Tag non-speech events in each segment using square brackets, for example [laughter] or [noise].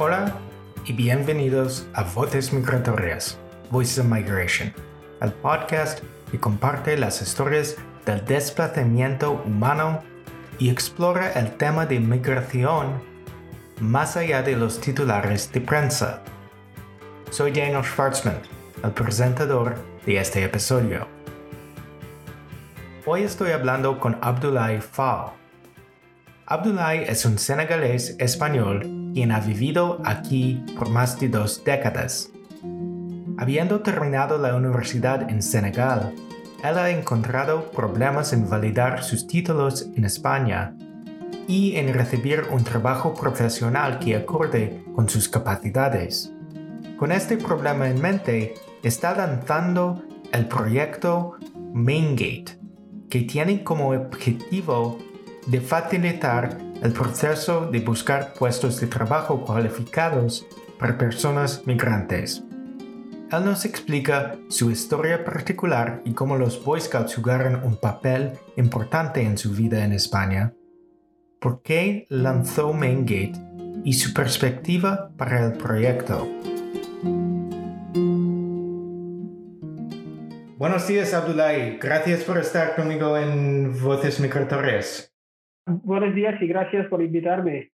Hola y bienvenidos a Voces Migratorias, Voices of Migration, el podcast que comparte las historias del desplazamiento humano y explora el tema de migración más allá de los titulares de prensa. Soy Daniel Schwartzman, el presentador de este episodio. Hoy estoy hablando con Abdoulaye Fall. Abdoulaye es un senegalés español quien ha vivido aquí por más de dos décadas. Habiendo terminado la universidad en Senegal, él ha encontrado problemas en validar sus títulos en España y en recibir un trabajo profesional que acorde con sus capacidades. Con este problema en mente, está lanzando el proyecto Maingate, que tiene como objetivo de facilitar el proceso de buscar puestos de trabajo cualificados para personas migrantes. Él nos explica su historia particular y cómo los Boy Scouts jugaron un papel importante en su vida en España, por qué lanzó Maingate y su perspectiva para el proyecto. Buenos días, Abdullahi. Gracias por estar conmigo en Voces Migratorias. Buenos días y gracias por invitarme.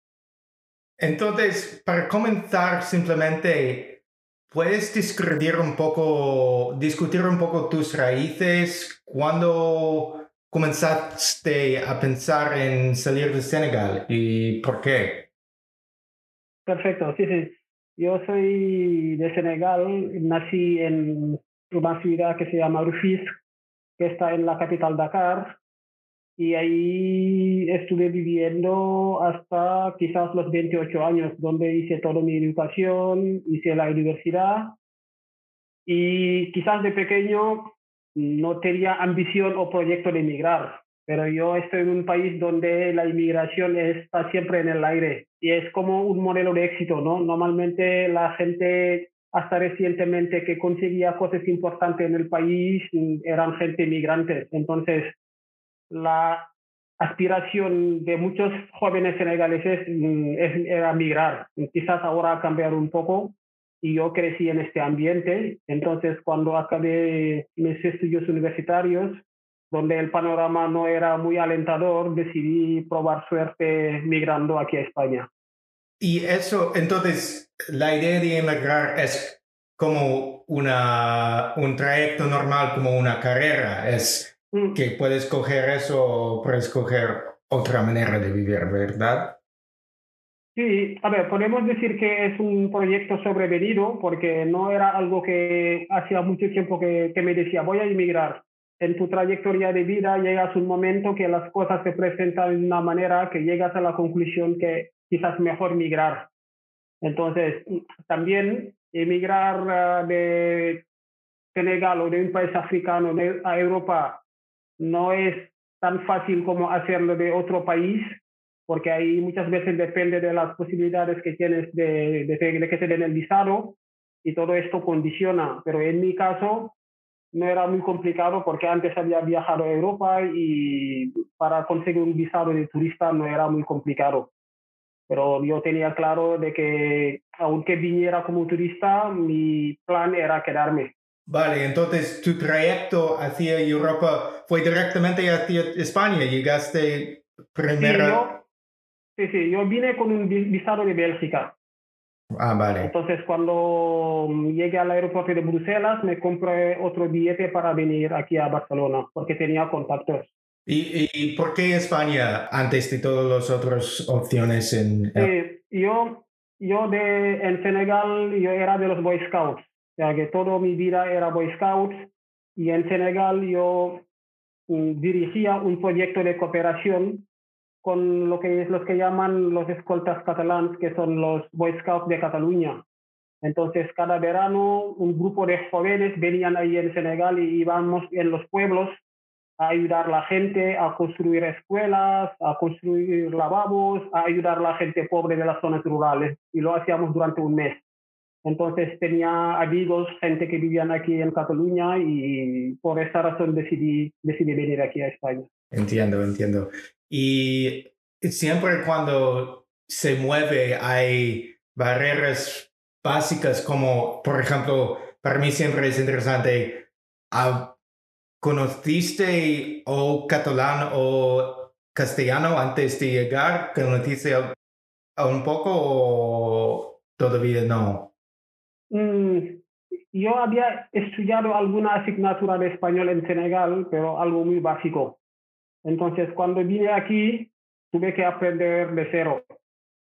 Entonces, para comenzar simplemente, ¿puedes describir un poco, discutir un poco tus raíces? ¿Cuándo comenzaste a pensar en salir de Senegal y por qué? Perfecto, sí, sí. Yo soy de Senegal, nací en una ciudad que se llama Rufisque, que está en la capital Dakar, y ahí estuve viviendo hasta quizás los 28 años, donde hice toda mi educación, hice la universidad, y quizás de pequeño no tenía ambición o proyecto de emigrar, pero yo estoy en un país donde la inmigración está siempre en el aire y es como un modelo de éxito, ¿no? Normalmente la gente hasta recientemente que conseguía cosas importantes en el país eran gente migrante. Entonces, la aspiración de muchos jóvenes senegaleses mm, es, era migrar. Quizás ahora ha cambiado un poco y yo crecí en este ambiente. Entonces, cuando acabé mis estudios universitarios, donde el panorama no era muy alentador, decidí probar suerte migrando aquí a España. Y eso, entonces, la idea de emigrar es como una, un trayecto normal, como una carrera, es mm. que puedes coger eso o puedes coger otra manera de vivir, ¿verdad? Sí, a ver, podemos decir que es un proyecto sobrevenido porque no era algo que hacía mucho tiempo que, que me decía, voy a emigrar. En tu trayectoria de vida llegas a un momento que las cosas se presentan de una manera que llegas a la conclusión que quizás mejor migrar. Entonces, también emigrar ah, de Senegal o de un país africano a Europa no es tan fácil como hacerlo de otro país, porque ahí muchas veces depende de las posibilidades que tienes de, de, que te den el visado y todo esto condiciona. Pero en mi caso, no era muy complicado porque antes había viajado a Europa y para conseguir un visado de turista no era muy complicado pero yo tenía claro de que aunque viniera como turista, mi plan era quedarme. Vale, entonces tu trayecto hacia Europa fue directamente hacia España, llegaste primero. Sí, sí, yo vine con un visado de Bélgica. Ah, vale. Entonces, cuando llegué al aeropuerto de Bruselas, me compré otro billete para venir aquí a Barcelona, porque tenía contactos. ¿Y, por qué España antes de todas las otras opciones? En... yo, yo de, en Senegal yo era de los Boy Scouts, sea que toda mi vida era Boy Scouts y en Senegal yo mm, dirigía un proyecto de cooperación con lo que es los que llaman los escoltas catalanes, que son los Boy Scouts de Cataluña. Entonces, cada verano un grupo de jóvenes venían ahí en Senegal y íbamos en los pueblos a ayudar a la gente a construir escuelas, a construir lavabos, a ayudar a la gente pobre de las zonas rurales. Y lo hacíamos durante un mes. Entonces tenía amigos, gente que vivían aquí en Cataluña y por esa razón decidí, decidí venir aquí a España. Entiendo, entiendo. Y siempre cuando se mueve hay barreras básicas como, por ejemplo, para mí siempre es interesante, ah, ¿conociste o catalán o castellano antes de llegar? ¿Conociste un poco o todavía no? Mm, yo había estudiado alguna asignatura de español en Senegal, pero algo muy básico. Entonces, cuando vine aquí, tuve que aprender de cero.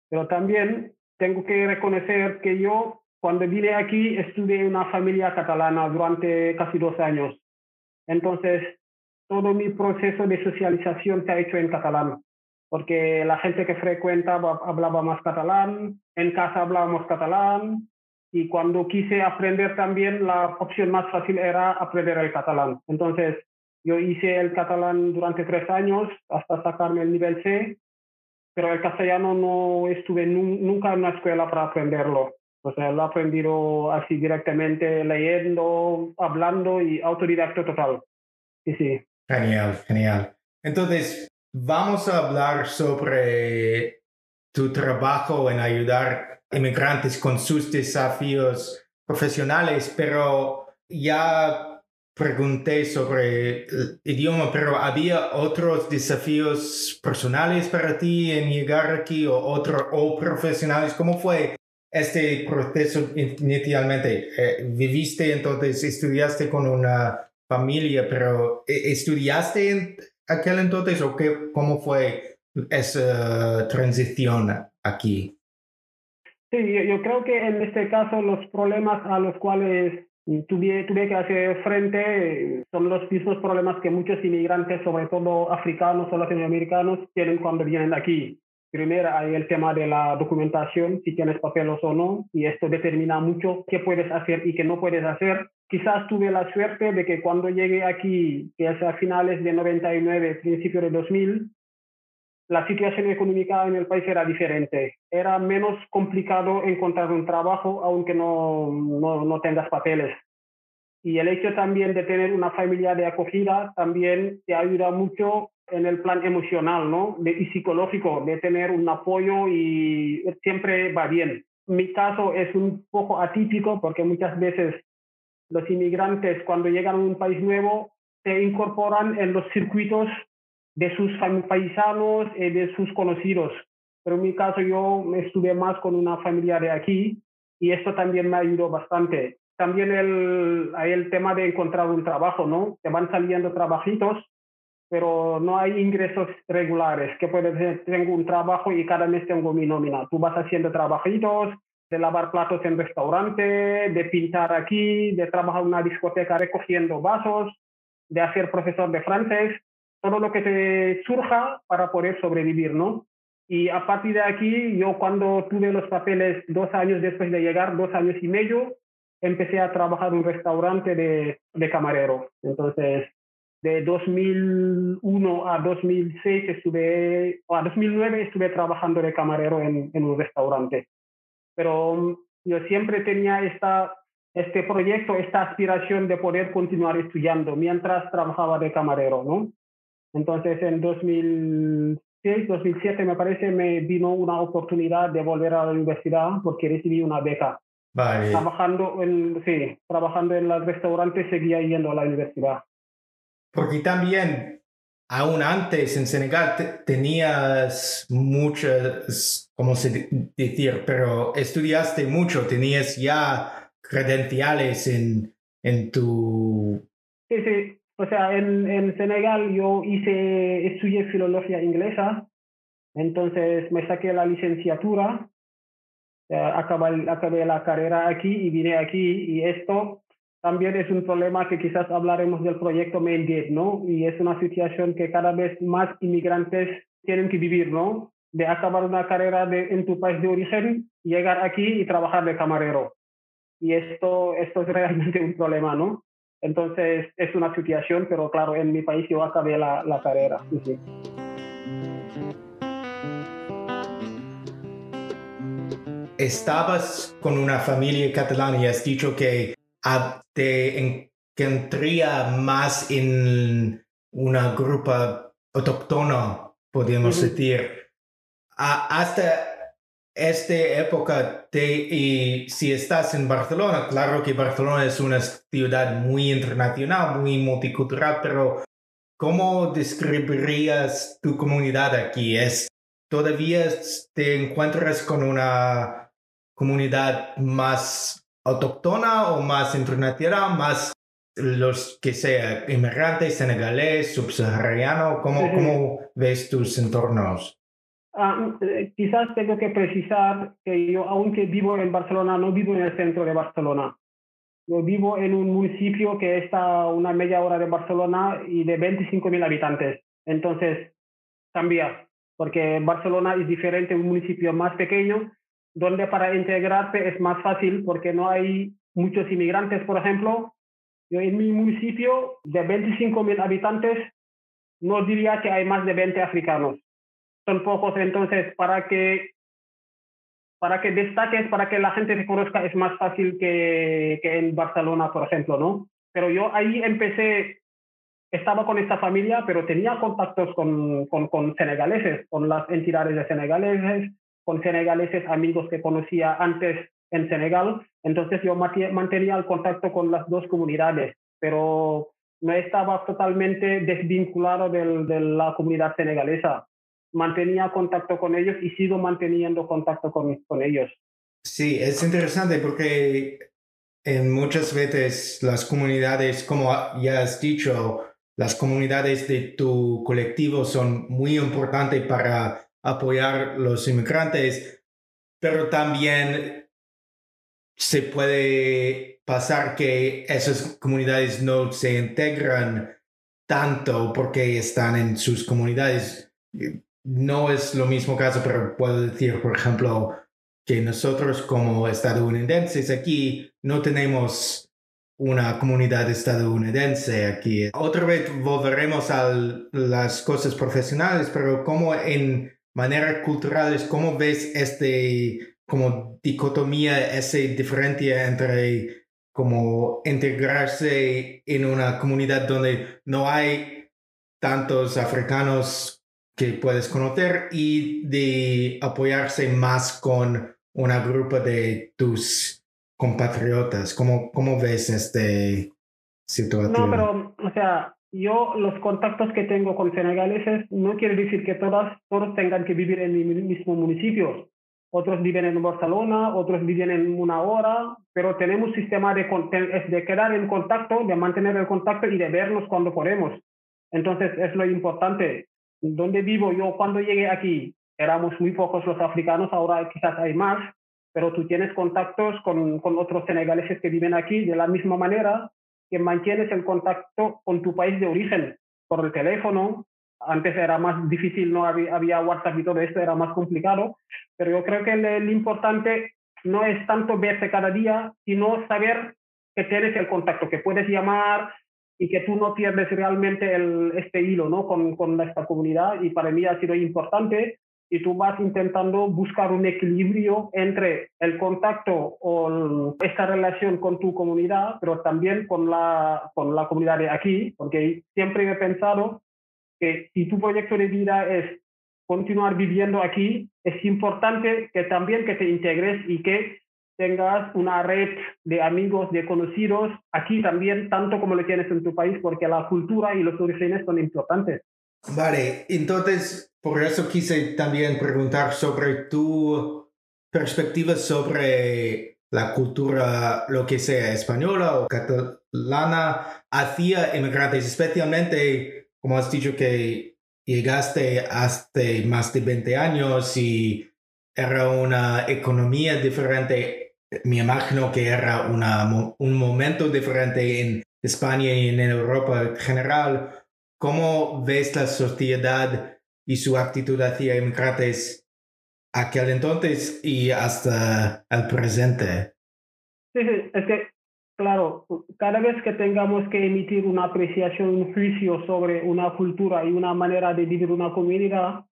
Pero también tengo que reconocer que yo, cuando vine aquí, estuve en una familia catalana durante casi dos años. Entonces, todo mi proceso de socialización se ha hecho en catalán, porque la gente que frecuenta hablaba más catalán, en casa hablábamos catalán, y cuando quise aprender también, la opción más fácil era aprender el catalán. Entonces, yo hice el catalán durante tres años hasta sacarme el nivel C, pero el castellano no estuve nunca en una escuela para aprenderlo. O sea, lo he aprendido así directamente, leyendo, hablando y autodidacto total. Sí, sí. Genial, genial. Entonces, vamos a hablar sobre tu trabajo en ayudar inmigrantes con sus desafíos profesionales, pero ya pregunté sobre el idioma, pero ¿había otros desafíos personales para ti en llegar aquí o, otro, o profesionales? ¿Cómo fue este proceso inicialmente? Eh, ¿Viviste entonces, estudiaste con una familia, pero eh, ¿estudiaste en aquel entonces o qué, cómo fue esa transición aquí? Sí, yo creo que en este caso los problemas a los cuales tuve, tuve que hacer frente, son los mismos problemas que muchos inmigrantes, sobre todo africanos o latinoamericanos, tienen cuando vienen aquí. Primero hay el tema de la documentación, si tienes papeles o no, y esto determina mucho qué puedes hacer y qué no puedes hacer. Quizás tuve la suerte de que cuando llegué aquí, que es a finales de 99, principio de 2000, la situación económica en el país era diferente. Era menos complicado encontrar un trabajo aunque no, no, no, tengas papeles. Y el hecho también de tener una familia de acogida también te ayuda mucho en el plan emocional ¿no? y psicológico, de tener un apoyo y siempre va bien. Mi caso es un poco atípico porque muchas veces los inmigrantes cuando llegan a un país nuevo se incorporan en los circuitos de sus paisanos eh, de sus conocidos. Pero en mi caso yo estuve más con una familia de aquí y esto también me ayudó bastante. También el, el tema de encontrar un trabajo, ¿no? Te van saliendo trabajitos, pero no hay ingresos regulares, que puedes decir, tengo un trabajo y cada mes tengo mi nómina. Tú vas haciendo trabajitos, de lavar platos en restaurante, de pintar aquí, de trabajar en una discoteca recogiendo vasos, de hacer profesor de francés todo lo que te surja para poder sobrevivir, ¿no? Y a partir de aquí, yo cuando tuve los papeles dos años después de llegar, dos años y medio, empecé a trabajar en un restaurante de, de camarero. Entonces, de 2001 a 2006 estuve, o a 2009 estuve trabajando de camarero en, en un restaurante. Pero mm, yo siempre tenía esta, este proyecto, esta aspiración de poder continuar estudiando mientras trabajaba de camarero, ¿no? Entonces, en 2006, 2007, me parece, me vino una oportunidad de volver a la universidad porque recibí una beca. Vale. Trabajando en, sí, trabajando en el restaurante, seguía yendo a la universidad. Porque también, aún antes en Senegal, tenías muchas, ¿cómo se decir? Pero estudiaste mucho, tenías ya credenciales en, en tu... Sí, sí, o sea, en, en Senegal yo hice, estudié filología inglesa, entonces me saqué la licenciatura, acabé, acabé la carrera aquí y vine aquí y esto también es un problema que quizás hablaremos del proyecto Main Gate, ¿no? Y es una situación que cada vez más inmigrantes tienen que vivir, ¿no? De acabar una carrera de, en tu país de origen, llegar aquí y trabajar de camarero. Y esto, esto es [laughs] realmente un problema, ¿no? Entonces es una situación, pero claro, en mi país yo acabé la, la carrera. Estabas con una familia catalana y has dicho que te encontraría más en una grupa autóctona, podríamos decir. hasta esta época y si estás en Barcelona, claro que Barcelona es una ciudad muy internacional, muy multicultural, pero ¿cómo describirías tu comunidad aquí? ¿Es todavía te encuentras con una comunidad más autóctona o más internacional, más los que sea inmigrantes, senegalés, subsahariano? ¿Cómo, ¿Cómo ves tus entornos? Ah, eh, quizás tengo que precisar que yo, aunque vivo en Barcelona, no vivo en el centro de Barcelona. Yo vivo en un municipio que está a una media hora de Barcelona y de 25.000 habitantes. Entonces, cambia, porque Barcelona es diferente, un municipio más pequeño, donde para integrarte es más fácil porque no hay muchos inmigrantes, por ejemplo. Yo en mi municipio, de 25.000 habitantes, no diría que hay más de 20 africanos son pocos, entonces para que para que destaques, para que la gente te conozca es más fácil que, que en Barcelona, por ejemplo, ¿no? Pero yo ahí empecé, estaba con esta familia, pero tenía contactos con, con, con senegaleses, con las entidades de senegaleses, con senegaleses amigos que conocía antes en Senegal. Entonces yo mantenía el contacto con las dos comunidades, pero no estaba totalmente desvinculado del, de la comunidad senegalesa mantenía contacto con ellos y sigo manteniendo contacto con, ellos. Sí, es interesante porque en muchas veces las comunidades, como ya has dicho, las comunidades de tu colectivo son muy importantes para apoyar los inmigrantes, pero también se puede pasar que esas comunidades no se integran tanto porque están en sus comunidades no es lo mismo caso, pero puedo decir, por ejemplo, que nosotros como estadounidenses aquí no tenemos una comunidad estadounidense aquí. Otra vez volveremos a las cosas profesionales, pero como en manera cultural, ¿cómo ves este como dicotomía, esa diferencia entre como integrarse en una comunidad donde no hay tantos africanos que puedes conocer y de apoyarse más con una grupo de tus compatriotas. ¿Cómo, cómo ves este situación? No, pero, o sea, yo los contactos que tengo con senegaleses no quiere decir que todas, todos tengan que vivir en el mismo municipio. Otros viven en Barcelona, otros viven en una hora, pero tenemos sistema de, de quedar en contacto, de mantener el contacto y de vernos cuando podemos. Entonces, es lo importante donde vivo yo cuando llegué aquí, éramos muy pocos los africanos, ahora quizás hay más, pero tú tienes contactos con, con otros senegaleses que viven aquí de la misma manera que mantienes el contacto con tu país de origen por el teléfono. Antes era más difícil, no había, había WhatsApp y todo esto, era más complicado, pero yo creo que lo importante no es tanto verse cada día, sino saber que tienes el contacto, que puedes llamar, y que tú no pierdes realmente el, este hilo ¿no? con, con esta comunidad y para mí ha sido importante y tú vas intentando buscar un equilibrio entre el contacto o esta relación con tu comunidad, pero también con la, con la comunidad de aquí, porque siempre he pensado que si tu proyecto de vida es continuar viviendo aquí, es importante que también que te integres y que tengas una red de amigos, de conocidos, aquí también, tanto como lo tienes en tu país, porque la cultura y los orígenes son importantes. Vale, entonces, por eso quise también preguntar sobre tu perspectiva sobre la cultura, lo que sea, española o catalana, hacia inmigrantes, especialmente, como has dicho, que llegaste hace más de 20 años y era una economía diferente me imagino que era una, un momento diferente en España y en Europa en general. ¿Cómo ves la sociedad y su actitud hacia inmigrantes aquel entonces y hasta el presente? Sí, [laughs] sí, es que, claro, cada vez que tengamos que emitir una apreciación, un juicio sobre una cultura y una manera de vivir una comunidad,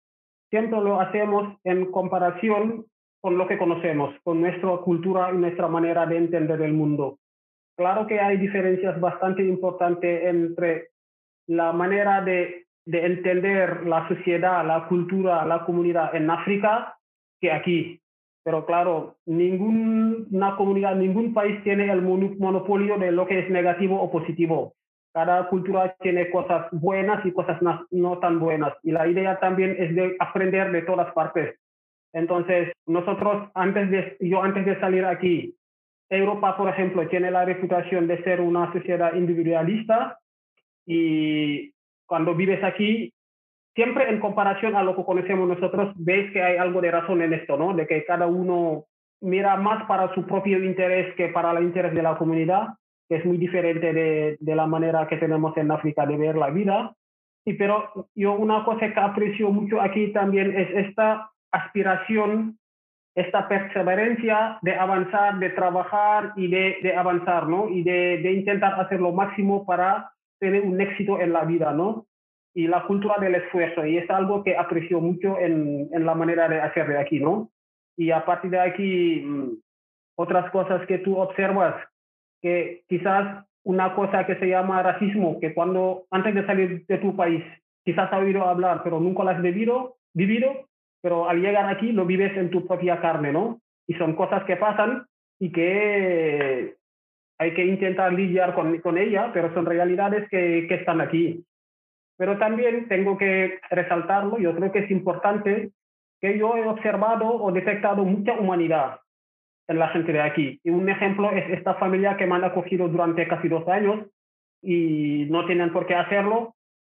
siempre lo hacemos en comparación con lo que conocemos, con nuestra cultura y nuestra manera de entender el mundo. Claro que hay diferencias bastante importantes entre la manera de, de entender la sociedad, la cultura, la comunidad en África que aquí. Pero claro, ninguna comunidad, ningún país tiene el monopolio de lo que es negativo o positivo. Cada cultura tiene cosas buenas y cosas no tan buenas. Y la idea también es de aprender de todas partes. Entonces, nosotros, antes de, yo antes de salir aquí, Europa, por ejemplo, tiene la reputación de ser una sociedad individualista y cuando vives aquí, siempre en comparación a lo que conocemos nosotros, veis que hay algo de razón en esto, ¿no? De que cada uno mira más para su propio interés que para el interés de la comunidad, que es muy diferente de, de la manera que tenemos en África de ver la vida. Y pero yo una cosa que aprecio mucho aquí también es esta aspiración esta perseverancia de avanzar, de trabajar y de, de avanzar, ¿no? Y de, de, intentar hacer lo máximo para tener un éxito en la vida, ¿no? Y la cultura del esfuerzo, y es algo que aprecio mucho en, en la manera de hacer de aquí, ¿no? Y a partir de aquí, mm, otras cosas que tú observas, que quizás una cosa que se llama racismo, que cuando antes de salir de tu país, quizás has oído hablar, pero nunca lo has vivido, vivido pero al llegar aquí lo vives en tu propia carne, ¿no? Y son cosas que pasan y que hay que intentar lidiar con, con ella, pero son realidades que, que están aquí. Pero también tengo que resaltarlo, yo creo que es importante que yo he observado o detectado mucha humanidad en la gente de aquí. Y un ejemplo es esta familia que me han acogido durante casi dos años y no tienen por qué hacerlo,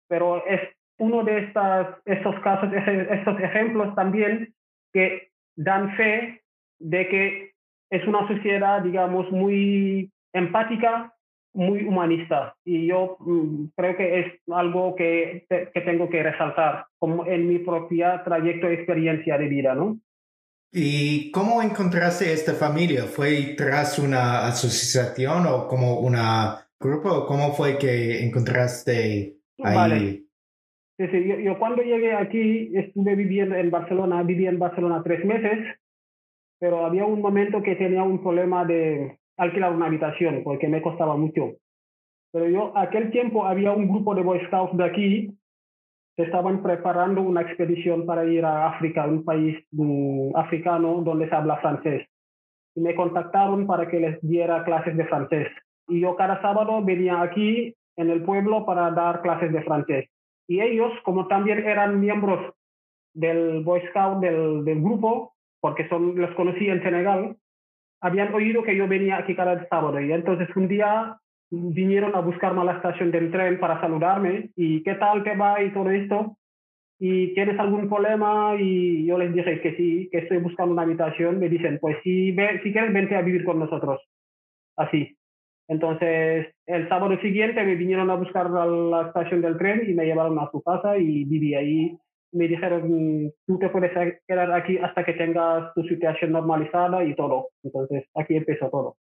pero es uno de estas, estos casos, estos ejemplos también que dan fe de que es una sociedad, digamos, muy empática, muy humanista. Y yo mm, creo que es algo que, que tengo que resaltar como en mi propia trayecto de experiencia de vida, ¿no? ¿Y cómo encontraste esta familia? ¿Fue tras una asociación o como un grupo? ¿Cómo fue que encontraste ahí? Sí, sí, yo, cuando llegué aquí estuve viviendo en Barcelona, viví en Barcelona tres meses, pero había un momento que tenía un problema de alquilar una habitación porque me costaba mucho. Pero yo, aquel tiempo había un grupo de Boy Scouts de aquí que estaban preparando una expedición para ir a África, un país mm, africano donde se habla francés. Y me contactaron para que les diera clases de francés. Y yo cada sábado venía aquí en el pueblo para dar clases de francés. Y ellos, como también eran miembros del Boy Scout del, del grupo, porque son, los conocí en Senegal, habían oído que yo venía aquí cada sábado. Y entonces un día vinieron a buscarme a la estación del tren para saludarme y qué tal te va y todo esto. ¿Y tienes algún problema? Y yo les dije que sí, que estoy buscando una habitación. Me dicen, pues si, si quieres, vente a vivir con nosotros. Así. Entonces, el sábado siguiente me vinieron a buscar a la estación del tren y me llevaron a su casa y viví ahí. Me dijeron, tú te puedes quedar aquí hasta que tengas tu situación normalizada y todo. Entonces, aquí empezó todo.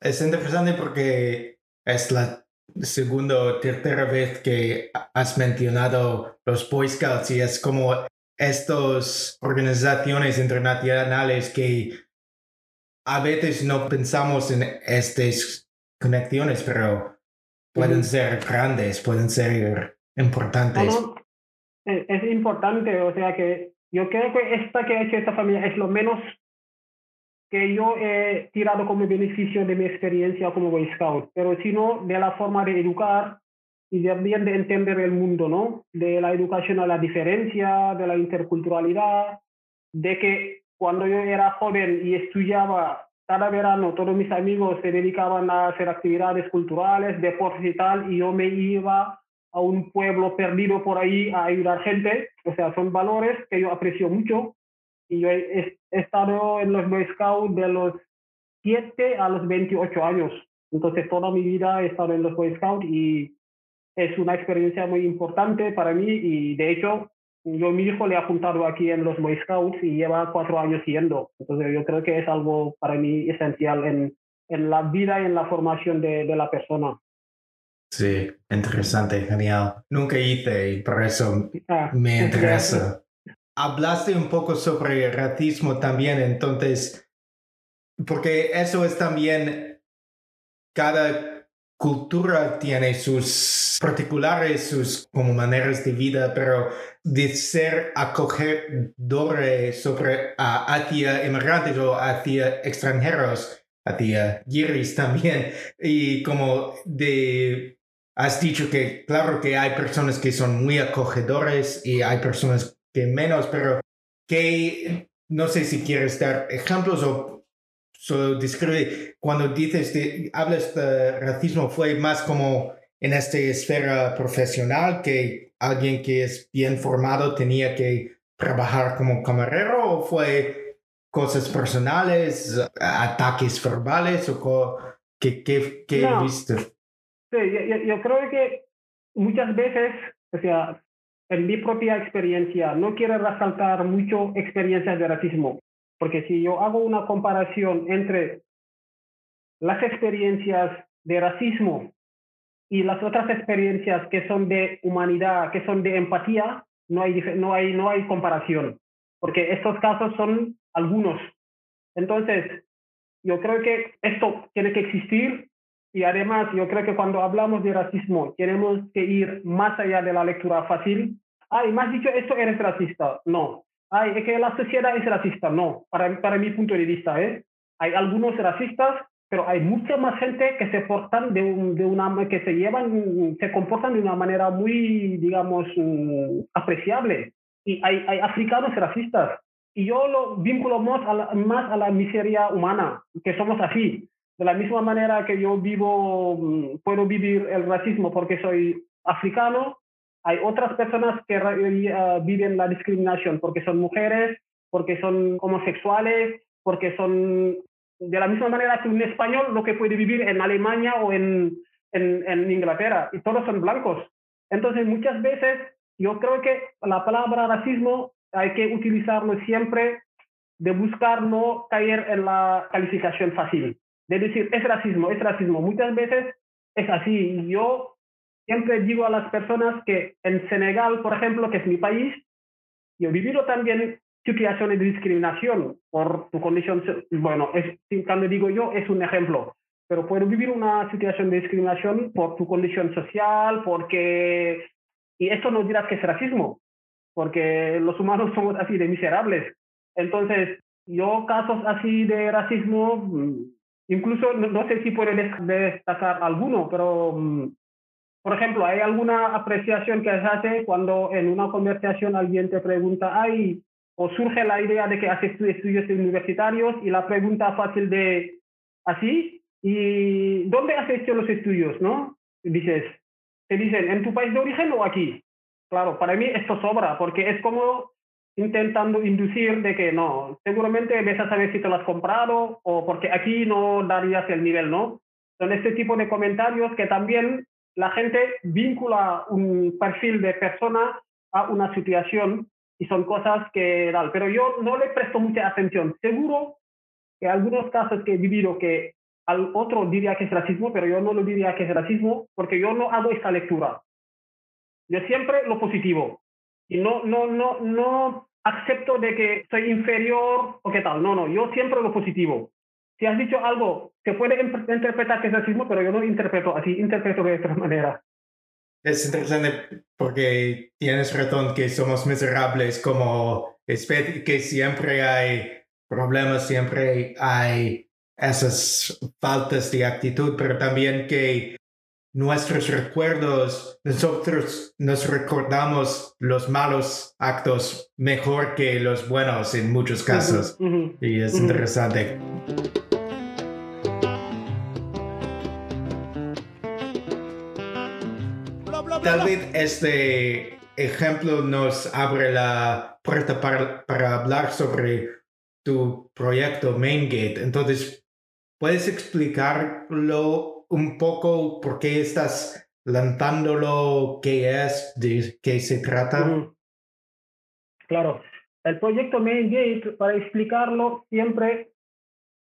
Es interesante porque es la segunda o tercera vez que has mencionado los Boy Scouts y es como estas organizaciones internacionales que a veces no pensamos en estas conexiones, pero pueden ser grandes, pueden ser importantes. E, es importante, o sea que yo creo que esta que ha hecho esta familia es lo menos que yo he tirado como beneficio de mi experiencia como Boy Scout, pero sino de la forma de educar y también de entender el mundo, ¿no? De la educación a la diferencia, de la interculturalidad, de que cuando yo era joven y estudiaba cada verano, todos mis amigos se dedicaban a hacer actividades culturales, deportes y tal, y yo me iba a un pueblo perdido por ahí a ayudar gente. O sea, son valores que yo aprecio mucho. Y yo he, estado en los Boy Scouts de los 7 a los 28 años. Entonces, toda mi vida he estado en los Boy Scouts y es una experiencia muy importante para mí y de hecho yo mi hijo le he apuntado aquí en los Boy Scouts y lleva cuatro años yendo. Entonces yo creo que es algo para mí esencial en, en la vida y en la formación de, de, la persona. Sí, interesante, genial. Nunca hice y por eso ah, me interesa. Hablaste un poco sobre racismo también, entonces, porque eso es también, cada cultura tiene sus particulares, sus como maneras de vida, pero de ser acogedor sobre hacia inmigrantes o hacia extranjeros, hacia guiris también, y como de has dicho que claro que hay personas que son muy acogedores y hay personas que menos, pero que no sé si quieres dar ejemplos o solo describe cuando dices, de, hablas de racismo, fue más como en esta esfera profesional que alguien que es bien formado tenía que trabajar como camarero o fue cosas personales, ataques verbales o qué, qué, qué viste? Sí, yo, yo, creo que muchas veces, o sea, en mi propia experiencia, no quiero resaltar mucho experiencias de racismo, porque si yo hago una comparación entre las experiencias de racismo y las otras experiencias que son de humanidad, que son de empatía, no hay, no hay, no hay comparación, porque estos casos son algunos. Entonces, yo creo que esto tiene que existir y además, yo creo que cuando hablamos de racismo, tenemos que ir más allá de la lectura fácil. Ay, me has dicho esto, eres racista. No. Ay, es que la sociedad es racista. No, para, para mi punto de vista. ¿eh? Hay algunos racistas, pero hay mucha más gente que se portan de, de una, que se llevan, se comportan de una manera muy, digamos, mm, apreciable. Y hay, hay africanos racistas. Y yo lo vinculo más a la, más a la miseria humana, que somos así de la misma manera que yo vivo, mm, puedo vivir el racismo porque soy africano, hay otras personas que eh, viven la discriminación porque son mujeres, porque son homosexuales, porque son de la misma manera que un español lo que puede vivir en Alemania o en, en, Inglaterra, y todos son blancos. Entonces, muchas veces yo creo que la palabra racismo hay que utilizarlo siempre de buscar no caer en la calificación fácil de decir, es racismo, es racismo. Muchas veces es así. Yo siempre digo a las personas que en Senegal, por ejemplo, que es mi país, yo he vivido también situaciones de discriminación por tu condición. Bueno, es, cuando digo yo, es un ejemplo. Pero puedo vivir una situación de discriminación por tu condición social, porque... Y esto no dirás que es racismo, porque los humanos [laughs] somos así de miserables. Entonces, yo casos así de racismo Incluso, no, sé si puede destacar alguno, pero, mm, por ejemplo, ¿hay alguna apreciación que se hace cuando en una conversación alguien te pregunta, ay, o surge la idea de que haces estudios universitarios y la pregunta fácil de, ¿así? ¿Y dónde has hecho los estudios, no? dices, te dicen, ¿en tu país de origen o aquí? Claro, para mí esto sobra, porque es como intentando inducir de que no, seguramente ves a saber si te lo has comprado o porque aquí no darías el nivel, ¿no? Son este tipo de comentarios que también la gente vincula un perfil de persona a una situación y son cosas que tal, pero yo no le presto mucha atención. Seguro que algunos casos que he vivido que al otro diría que es racismo, pero yo no lo diría que es racismo porque yo no hago esta lectura. Yo siempre lo positivo. Y no, no, no, no acepto de que soy inferior o qué tal. No, no, yo siempre lo positivo. Si has dicho algo, se puede interpretar que es racismo, pero yo no interpreto así, interpreto de otra manera. Es interesante porque tienes razón que somos miserables como que siempre hay problemas, siempre hay esas faltas de actitud, pero también que nuestros recuerdos, nosotros nos recordamos los malos actos mejor que los buenos en muchos casos. y es interesante. Tal vez este ejemplo nos abre la puerta para, para hablar sobre tu proyecto MainGate. Entonces, ¿puedes explicarlo un poco por qué estás lanzándolo, qué es, de qué se trata? Claro, el proyecto Main Gate, para explicarlo siempre,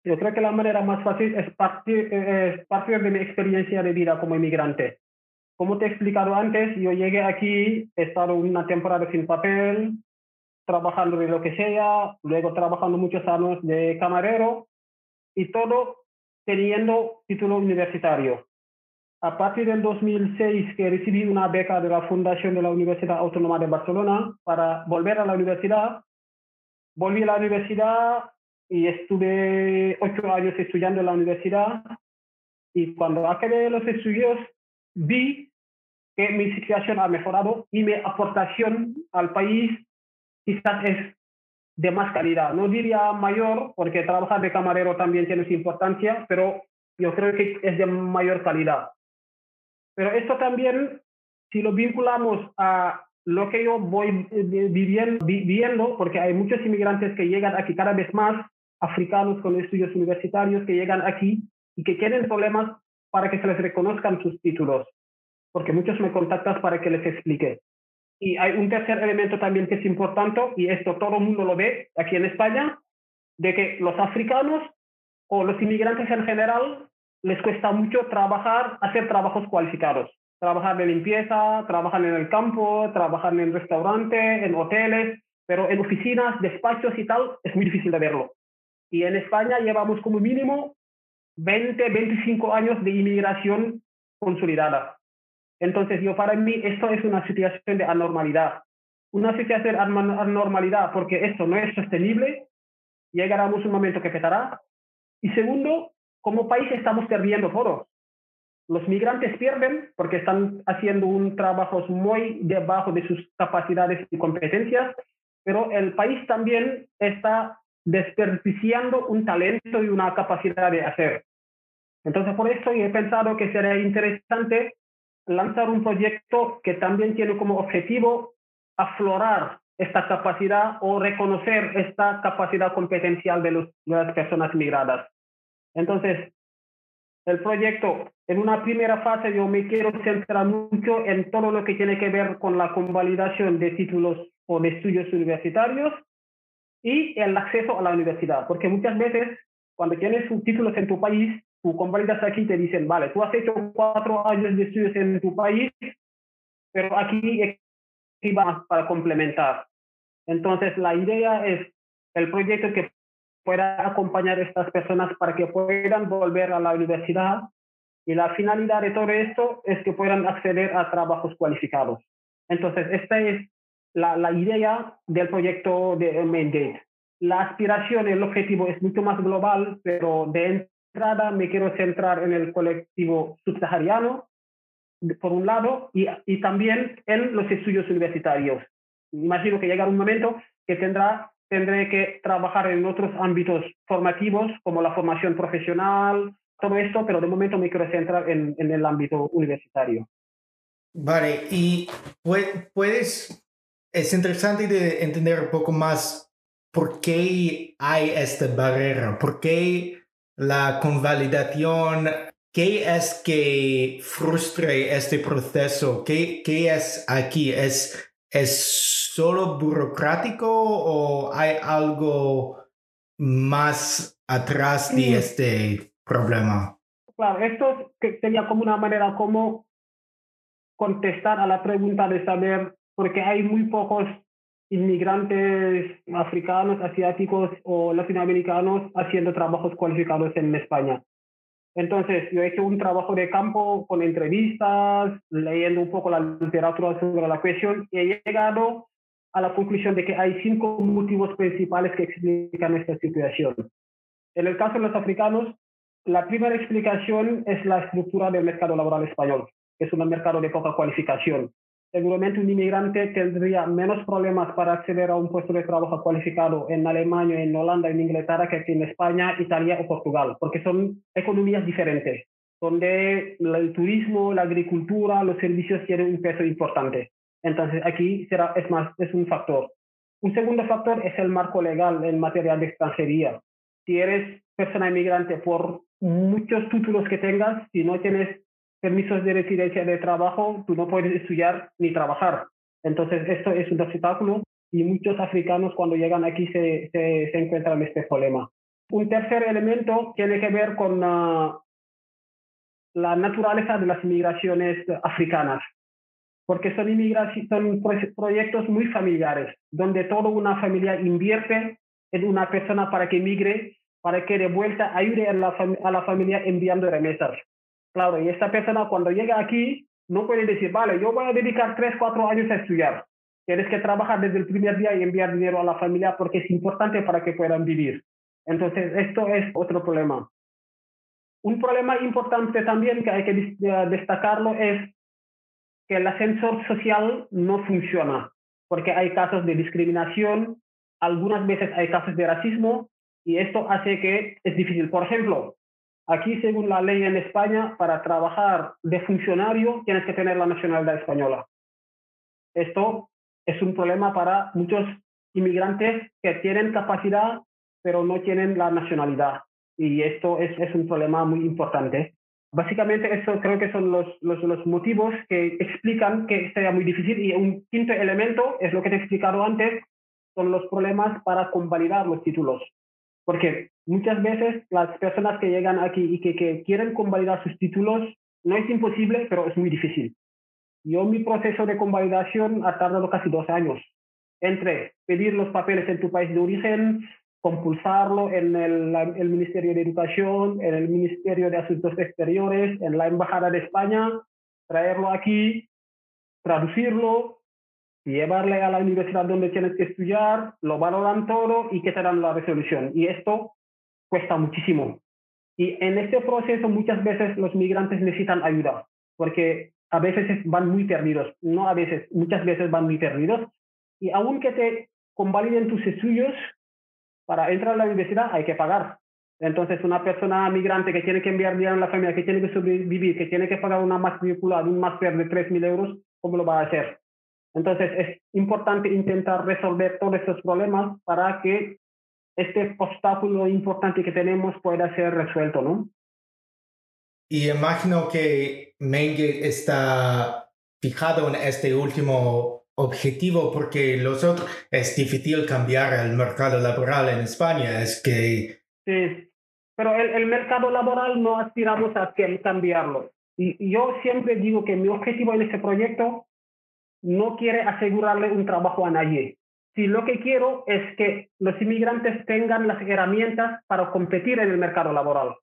yo creo que la manera más fácil es partir, es partir de mi experiencia de vida como inmigrante. Como te he explicado antes, yo llegué aquí, he estado una temporada sin papel, trabajando de lo que sea, luego trabajando muchos años de camarero y todo teniendo título universitario. a partir del 2006 que recibí una beca de la Fundación de la Universidad Autónoma de Barcelona para volver a la universidad. Volví a la universidad y estuve ocho años estudiando en la universidad y cuando acabé los estudios vi que mi situación ha mejorado y mi aportación al país quizás es de más calidad. No diría mayor, porque trabajar de camarero también tiene su importancia, pero yo creo que es de mayor calidad. Pero esto también, si lo vinculamos a lo que yo voy viviendo, viviendo, porque hay muchos inmigrantes que llegan aquí cada vez más, africanos con estudios universitarios que llegan aquí y que tienen problemas para que se les reconozcan sus títulos, porque muchos me contactan para que les explique. Y hay un tercer elemento también que es importante, y esto todo el mundo lo ve aquí en España, de que los africanos o los inmigrantes en general les cuesta mucho trabajar, hacer trabajos cualificados. Trabajar de limpieza, trabajar en el campo, trabajar en restaurantes, en hoteles, pero en oficinas, despachos y tal, es muy difícil de verlo. Y en España llevamos como mínimo 20, 25 años de inmigración consolidada. Entonces, yo para mí esto es una situación de anormalidad. Una situación de anormalidad porque esto no es sostenible, llegaremos un momento que petará. Y segundo, como país estamos perdiendo foros. Los migrantes pierden porque están haciendo un trabajo muy debajo de sus capacidades y competencias, pero el país también está desperdiciando un talento y una capacidad de hacer. Entonces, por eso he pensado que sería interesante lanzar un proyecto que también tiene como objetivo aflorar esta capacidad o reconocer esta capacidad competencial de, de las personas migradas. Entonces, el proyecto, en una primera fase yo me quiero centrar mucho en todo lo que tiene que ver con la convalidación de títulos o de estudios universitarios y el acceso a la universidad, porque muchas veces cuando tienes títulos en tu país, tú convalidas aquí te dicen, vale, tú has hecho cuatro años de estudios en tu país, pero aquí vas para complementar. Entonces, la idea es el proyecto que pueda acompañar a estas personas para que puedan volver a la universidad y la finalidad de todo esto es que puedan acceder a trabajos cualificados. Entonces, esta es la, la idea del proyecto de Mandate. La aspiración, el objetivo es mucho más global, pero de entrada me quiero centrar en el colectivo subsahariano, por un lado, y, y también en los estudios universitarios. Imagino que llegará un momento que tendrá tendré que trabajar en otros ámbitos formativos como la formación profesional, todo esto, pero de momento me quiero centrar en, en el ámbito universitario. Vale, y puedes, es interesante de entender un poco más por qué hay esta barrera, por qué la convalidación, qué es que frustre este proceso, qué, qué es aquí, es, es solo burocrático o hay algo más atrás de este problema? Claro, esto sería como una manera como contestar a la pregunta de saber, porque hay muy pocos inmigrantes africanos, asiáticos o latinoamericanos haciendo trabajos cualificados en España. Entonces, yo he hecho un trabajo de campo con entrevistas, leyendo un poco la literatura sobre la cuestión y he llegado a la conclusión de que hay cinco motivos principales que explican esta situación. En el caso de los africanos, la primera explicación es la estructura del mercado laboral español, que es un mercado de poca cualificación. Seguramente un inmigrante tendría menos problemas para acceder a un puesto de trabajo cualificado en Alemania, en Holanda, en Inglaterra que aquí en España, Italia o Portugal, porque son economías diferentes, donde el turismo, la agricultura, los servicios tienen un peso importante. Entonces, aquí será, es más, es un factor. Un segundo factor es el marco legal en materia de extranjería. Si eres persona inmigrante, por muchos títulos que tengas, si no tienes permisos de residencia de trabajo, tú no puedes estudiar ni trabajar. Entonces, esto es un obstáculo y muchos africanos cuando llegan aquí se, se, encuentran en este problema. Un tercer elemento tiene que ver con ah, la naturaleza de las inmigraciones africanas porque son, son proyectos muy familiares, donde toda una familia invierte en una persona para que migre, para que de vuelta ayude a la, a la familia enviando remesas. Claro, y esta persona cuando llega aquí no puede decir, vale, yo voy a dedicar tres, cuatro años a estudiar. Tienes que trabajar desde el primer día y enviar dinero a la familia porque es importante para que puedan vivir. Entonces, esto es otro problema. Un problema importante también que hay que eh, destacarlo es que el ascensor social no funciona, porque hay casos de discriminación, algunas veces hay casos de racismo y esto hace que es difícil. Por ejemplo, aquí según la ley en España, para trabajar de funcionario tienes que tener la nacionalidad española. Esto es un problema para muchos inmigrantes que tienen capacidad pero no tienen la nacionalidad. Y esto es, es un problema muy importante. Básicamente, eso creo que son los, los, los, motivos que explican que sería muy difícil. Y un quinto elemento es lo que te he explicado antes, son los problemas para convalidar los títulos. Porque muchas veces las personas que llegan aquí y que, que quieren convalidar sus títulos, no es imposible, pero es muy difícil. Yo mi proceso de convalidación ha tardado casi dos años, entre pedir los papeles en tu país de origen, compulsarlo en el, el, Ministerio de Educación, en el Ministerio de Asuntos Exteriores, en la Embajada de España, traerlo aquí, traducirlo, llevarle a la universidad donde tienes que estudiar, lo valoran todo y que te dan la resolución. Y esto cuesta muchísimo. Y en este proceso muchas veces los migrantes necesitan ayuda, porque a veces van muy perdidos, no a veces, muchas veces van muy perdidos. Y aunque te convaliden tus estudios, para entrar a la universidad hay que pagar. Entonces, una persona migrante que tiene que enviar dinero a la familia, que tiene que sobrevivir, que tiene que pagar una matrícula de un máster de 3.000 euros, ¿cómo lo va a hacer? Entonces, es importante intentar resolver todos estos problemas para que este obstáculo importante que tenemos pueda ser resuelto, ¿no? Y imagino que Menge está fijado en este último objetivo porque los otros es difícil cambiar el mercado laboral en España. Es que... Sí, pero el, el mercado laboral no aspiramos a cambiarlo. Y yo siempre digo que mi objetivo en este proyecto no quiere asegurarle un trabajo a nadie. Si lo que quiero es que los inmigrantes tengan las herramientas para competir en el mercado laboral.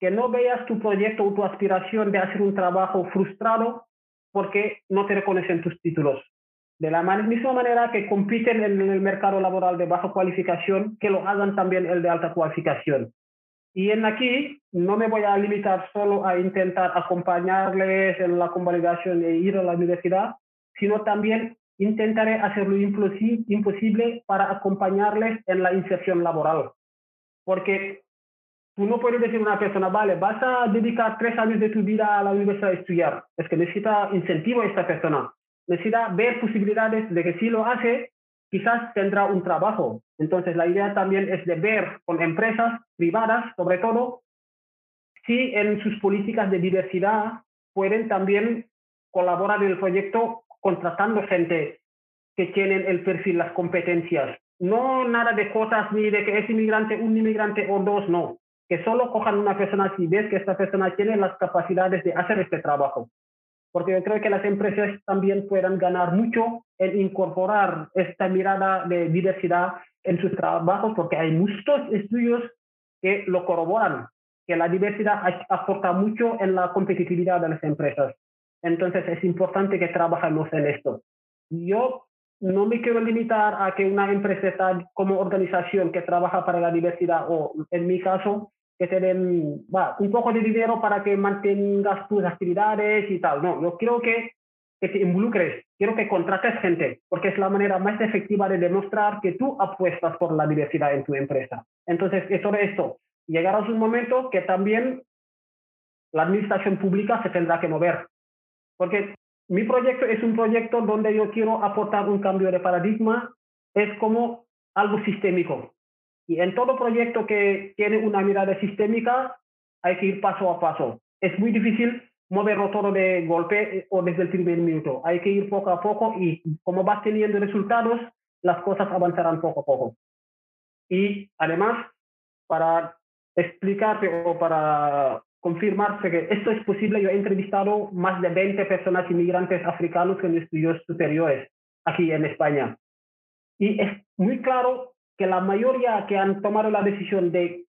Que no veas tu proyecto o tu aspiración de hacer un trabajo frustrado porque no te reconocen tus títulos de la misma manera que compiten en el mercado laboral de baja cualificación, que lo hagan también el de alta cualificación. Y en aquí no me voy a limitar solo a intentar acompañarles en la convalidación e ir a la universidad, sino también intentaré hacer lo imposible para acompañarles en la inserción laboral. Porque tú no puedes decir a una persona, vale, vas a dedicar tres años de tu vida a la universidad a estudiar. Es que necesita incentivo a esta persona necesita ver posibilidades de que si lo hace, quizás tendrá un trabajo. Entonces, la idea también es de ver con empresas privadas, sobre todo, si en sus políticas de diversidad pueden también colaborar en el proyecto contratando gente que tienen el perfil, las competencias. No nada de cosas ni de que es inmigrante, un inmigrante o dos, no. Que solo cojan una persona si ves que esta persona tiene las capacidades de hacer este trabajo porque yo creo que las empresas también puedan ganar mucho en incorporar esta mirada de diversidad en sus trabajos, porque hay muchos estudios que lo corroboran, que la diversidad aporta mucho en la competitividad de las empresas. Entonces es importante que trabajemos en esto. Yo no me quiero limitar a que una empresa como organización que trabaja para la diversidad o en mi caso que te den va, un poco de dinero para que mantengas tus actividades y tal. No, yo quiero que, que te involucres, quiero que contrates gente, porque es la manera más efectiva de demostrar que tú apuestas por la diversidad en tu empresa. Entonces, es todo esto. Llegará un momento que también la administración pública se tendrá que mover, porque mi proyecto es un proyecto donde yo quiero aportar un cambio de paradigma, es como algo sistémico. Y en todo proyecto que tiene una mirada sistémica, hay que ir paso a paso. Es muy difícil moverlo todo de golpe eh, o desde el primer minuto. Hay que ir poco a poco y como vas teniendo resultados, las cosas avanzarán poco a poco. Y además, para explicarte o para confirmarse que esto es posible, yo he entrevistado más de 20 personas inmigrantes africanos en estudios superiores aquí en España. Y es muy claro que la mayoría que han tomado la decisión de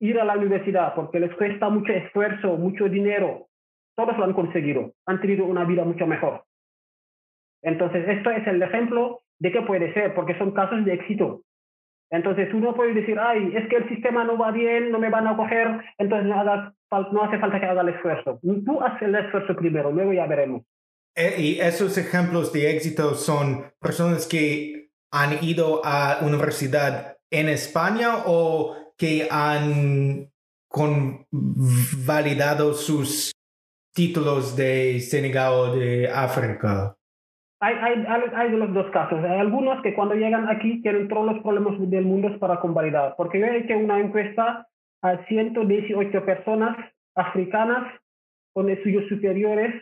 ir a la universidad porque les cuesta mucho esfuerzo, mucho dinero, todos lo han conseguido, han tenido una vida mucho mejor. Entonces, esto es el ejemplo de qué puede ser, porque son casos de éxito. Entonces, tú no puedes decir, ay, es que el sistema no va bien, no me van a coger, entonces no, no hace falta que haga el esfuerzo. Tú haces el esfuerzo primero, luego ya veremos. Eh, y esos ejemplos de éxito son personas que han ido a universidad en España o que han convalidado sus títulos de Senegal o de África? Hay, hay, hay, de los dos casos. Hay algunos que cuando llegan aquí tienen todos los problemas del mundo para convalidar. Porque yo he hecho una encuesta a 118 personas africanas con estudios superiores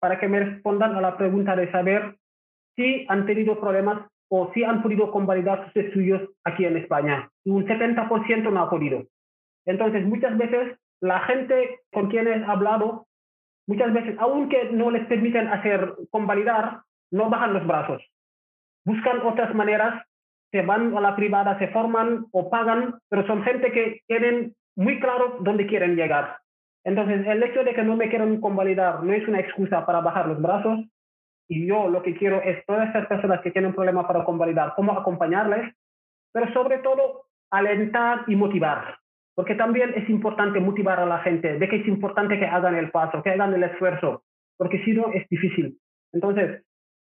para que me respondan a la pregunta de saber si han tenido problemas o si han podido convalidar sus estudios aquí en España. Y un 70% no ha podido. Entonces, muchas veces la gente con quien he hablado, muchas veces, aunque no les permiten hacer convalidar, no bajan los brazos. Buscan otras maneras, se van a la privada, se forman o pagan, pero son gente que tienen muy claro dónde quieren llegar. Entonces, el hecho de que no me quieran convalidar no es una excusa para bajar los brazos. Y yo lo que quiero es todas esas personas que tienen problemas para convalidar, cómo acompañarles, pero sobre todo alentar y motivar. Porque también es importante motivar a la gente de que es importante que hagan el paso, que hagan el esfuerzo, porque si no es difícil. Entonces,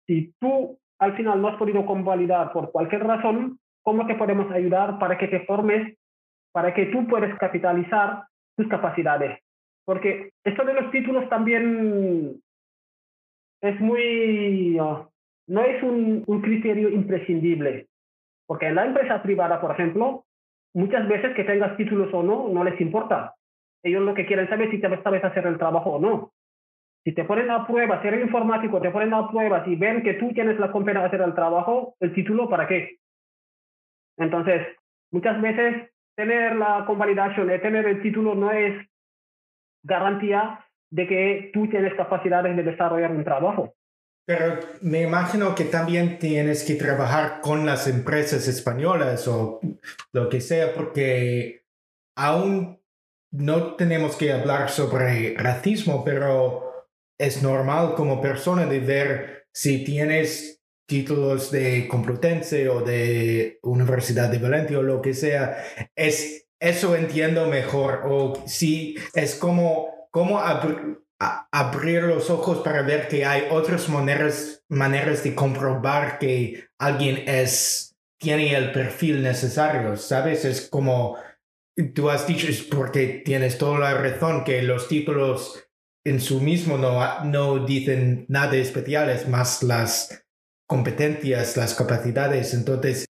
si tú al final no has podido convalidar por cualquier razón, ¿cómo te podemos ayudar para que te formes, para que tú puedas capitalizar tus capacidades? Porque esto de los títulos también es muy, no es un, un criterio imprescindible. Porque en la empresa privada, por ejemplo, muchas veces que tengas títulos o no, no les importa. Ellos lo que quieren saber es si te sabes hacer el trabajo o no. Si te ponen a prueba, si eres informático, te ponen a prueba, si ven que tú tienes la competencia de hacer el trabajo, el título, ¿para qué? Entonces, muchas veces tener la convalidación, tener el título no es garantía de que tú tienes capacidades de desarrollar un trabajo. Pero me imagino que también tienes que trabajar con las empresas españolas o lo que sea, porque aún no tenemos que hablar sobre racismo, pero es normal como persona de ver si tienes títulos de Complutense o de Universidad de Valencia o lo que sea. Es, eso entiendo mejor. O si es como, como abrir los ojos para ver que hay otras maneras, maneras de comprobar que alguien es, tiene el perfil necesario, ¿sabes? Es como tú has dicho, es porque tienes toda la razón que los títulos en su mismo no, no dicen nada especial, es más las competencias, las capacidades. Entonces,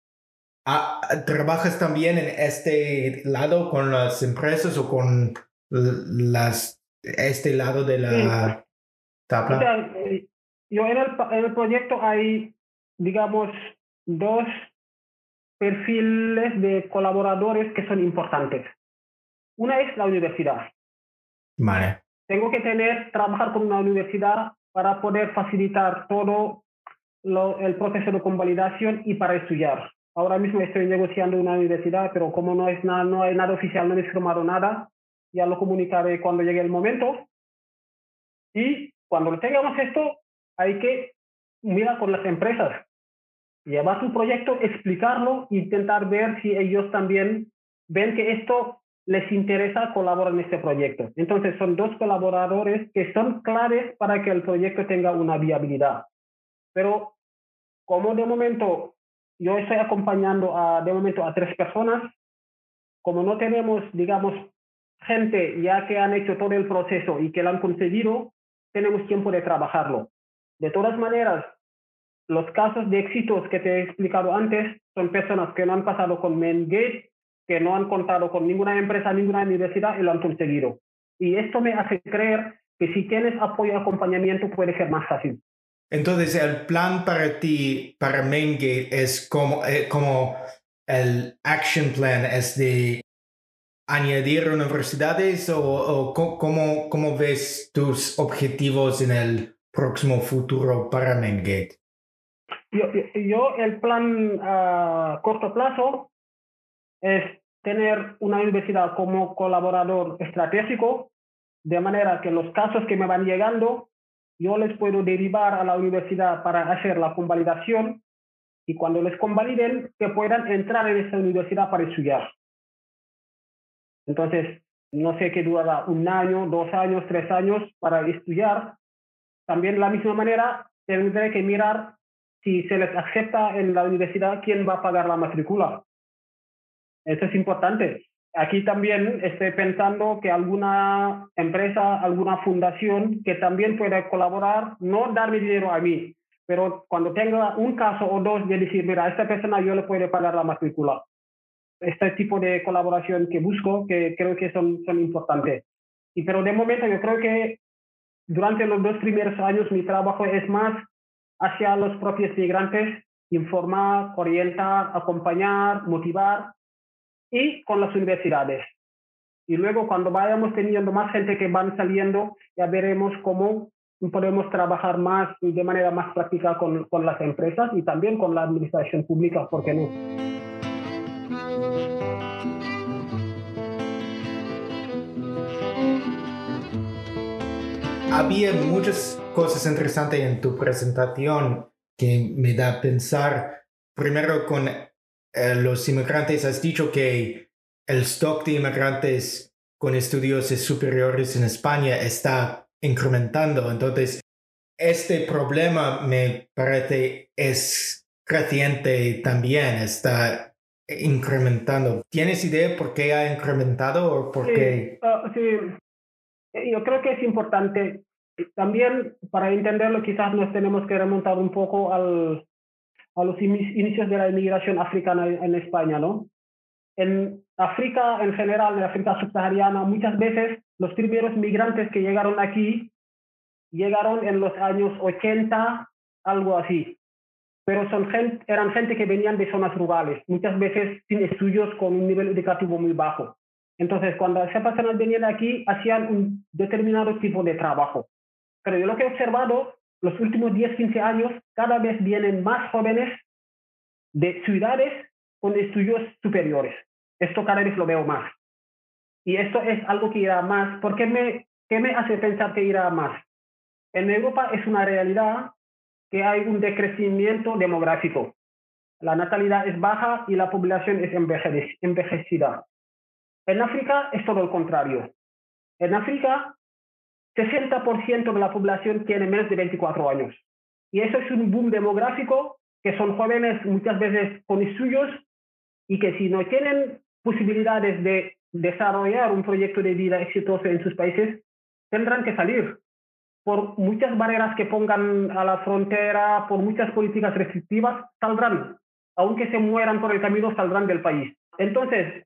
¿trabajas también en este lado con las empresas o con las, este lado de la tabla? Eh, yo en el, en el proyecto hay, digamos, dos perfiles de colaboradores que son importantes. Una es la universidad. Vale tengo que tener, trabajar con una universidad para poder facilitar todo el proceso de convalidación y para estudiar. Ahora mismo estoy negociando una universidad, pero como no, es nada, no hay nada oficial, no he firmado nada, ya lo comunicaré cuando llegue el momento. Y cuando tengamos esto, hay que mirar con las empresas, llevar su proyecto, explicarlo, intentar ver si ellos también ven que esto les interesa colaborar en este proyecto. Entonces, son dos colaboradores que son claves para que el proyecto tenga una viabilidad. Pero como de momento yo estoy acompañando a, de momento a tres personas, como no tenemos, digamos, gente ya que han hecho todo el proceso y que lo han conseguido, tenemos tiempo de trabajarlo. De todas maneras, los casos de éxitos que te he explicado antes son personas que no han pasado con Gate que no han contado con ninguna empresa, ninguna universidad y lo han conseguido. Y esto me hace creer que si tienes apoyo y acompañamiento puede ser más fácil. Entonces, el plan para ti, para MainGate, es como, eh, como el action plan, es de añadir universidades o, cómo, ves tus objetivos en el próximo futuro para MainGate? Yo el plan a corto plazo es tener una universidad como colaborador estratégico, de manera que los casos que me van llegando, yo les puedo derivar a la universidad para hacer la convalidación y cuando les convaliden, que puedan entrar en esa universidad para estudiar. Entonces, no sé qué durará un año, dos años, tres años para estudiar. También de la misma manera, tendré que mirar si se les acepta en la universidad quién va a pagar la matrícula. Eso es importante. Aquí también estoy pensando que alguna empresa, alguna fundación que también pueda colaborar, no darme dinero a mí, pero cuando tenga un caso o dos de decir, mira, a esta persona yo le puedo pagar la matrícula. Este tipo de colaboración que busco, que creo que son, son importantes. Y pero de momento yo creo que durante los dos primeros años mi trabajo es más hacia los propios migrantes, informar, orientar, acompañar, motivar y con las universidades. Y luego cuando vayamos teniendo más gente que van saliendo, ya veremos cómo podemos trabajar más y de manera más práctica con, con las empresas y también con la administración pública, ¿por qué no? Había muchas cosas interesantes en tu presentación que me da a pensar. Primero, con eh, los inmigrantes, has dicho que el stock de inmigrantes con estudios superiores en España está incrementando. Entonces, este problema me parece es creciente también, está incrementando. ¿Tienes idea por qué ha incrementado o por qué? Ah, sí, yo creo que es importante. También para entenderlo quizás nos tenemos que remontar un poco al, a los inicios de la inmigración africana en España, ¿no? En África en general, en África subsahariana, muchas veces los primeros migrantes que llegaron aquí llegaron en los años 80, algo así. Pero son gente, eran gente que venían de zonas rurales, muchas veces sin estudios con un nivel educativo muy bajo. Entonces, cuando esas personas venían aquí, hacían un determinado tipo de trabajo. Pero yo lo que he observado, los últimos 10, 15 años, cada vez vienen más jóvenes de ciudades con estudios superiores. Esto cada vez lo veo más. Y esto es algo que irá más. ¿Por qué me, qué me hace pensar que irá más? En Europa es una realidad que hay un decrecimiento demográfico. La natalidad es baja y la población es envejecida. En África es todo lo contrario. En África, 60% de la población tiene menos de 24 años. Y eso es un boom demográfico que son jóvenes muchas veces con estudios y que si no tienen posibilidades de desarrollar un proyecto de vida exitoso en sus países, tendrán que salir por muchas barreras que pongan a la frontera, por muchas políticas restrictivas, saldrán. Aunque se mueran por el camino, saldrán del país. Entonces,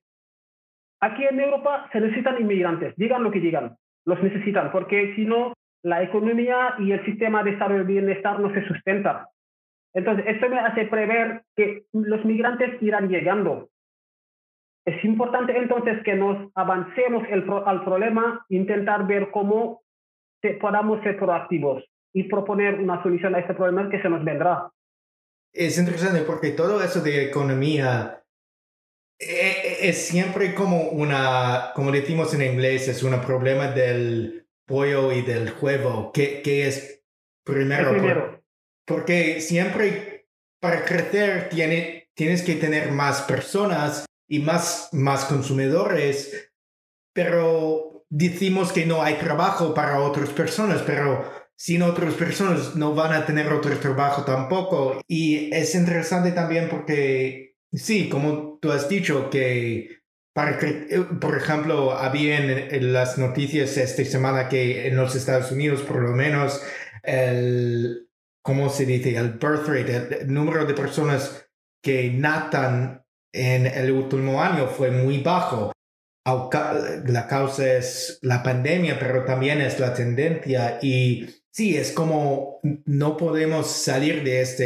aquí en Europa se necesitan inmigrantes, digan lo que digan, los necesitan, porque si no, la economía y el sistema de estado de bienestar no se sustenta. Entonces, esto me hace prever que los migrantes irán llegando. Es importante entonces que nos avancemos el al problema, intentar ver cómo podamos ser proactivos y proponer una solución a este problema que se nos vendrá. Es interesante porque todo eso de economía eh, es siempre como una, como decimos en inglés, es un problema del pollo y del huevo. ¿Qué, qué es primero? primero. porque siempre para crecer tiene, tienes que tener más personas y más, más consumidores, pero decimos que no hay trabajo para otras personas, pero sin otras personas no van a tener otro trabajo tampoco. Y es interesante también porque, sí, como tú has dicho, que, para por ejemplo, había en, las noticias esta semana que en los Estados Unidos, por lo menos, el, ¿cómo se dice? El birth rate, el número de personas que natan en el último año fue muy bajo la causa es la pandemia, pero también es la tendencia y sí, es como no podemos salir de esta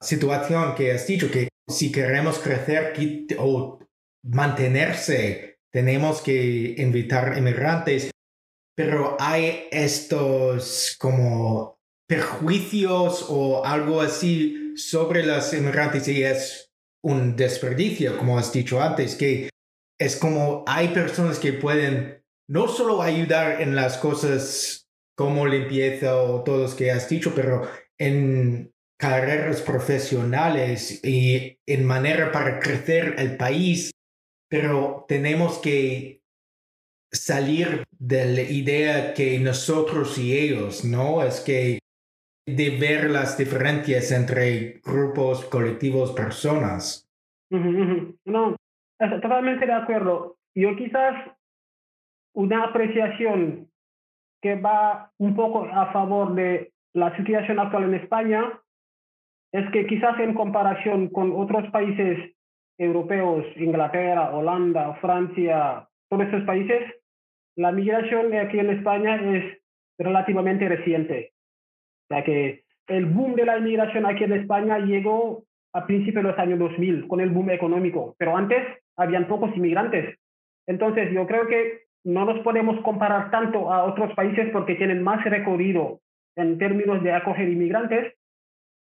situación que has dicho, que si queremos crecer o mantenerse, tenemos que invitar inmigrantes, pero hay estos como perjuicios o algo así sobre los inmigrantes y es un desperdicio, como has dicho antes, que es como hay personas que pueden no solo ayudar en las cosas como limpieza o todos que has dicho, pero en carreras profesionales y en manera para crecer el país, pero tenemos que salir de la idea que nosotros y ellos, ¿no? Es que de ver las diferencias entre grupos, colectivos, personas. No, totalmente de acuerdo. Yo quizás una apreciación que va un poco a favor de la situación actual en España es que quizás en comparación con otros países europeos, Inglaterra, Holanda, Francia, todos estos países, la migración aquí en España es relativamente reciente. O sea que el boom de la inmigración aquí en España llegó a principios de los años 2000 con el boom económico, pero antes habían pocos inmigrantes. Entonces yo creo que no nos podemos comparar tanto a otros países porque tienen más recorrido en términos de acoger inmigrantes,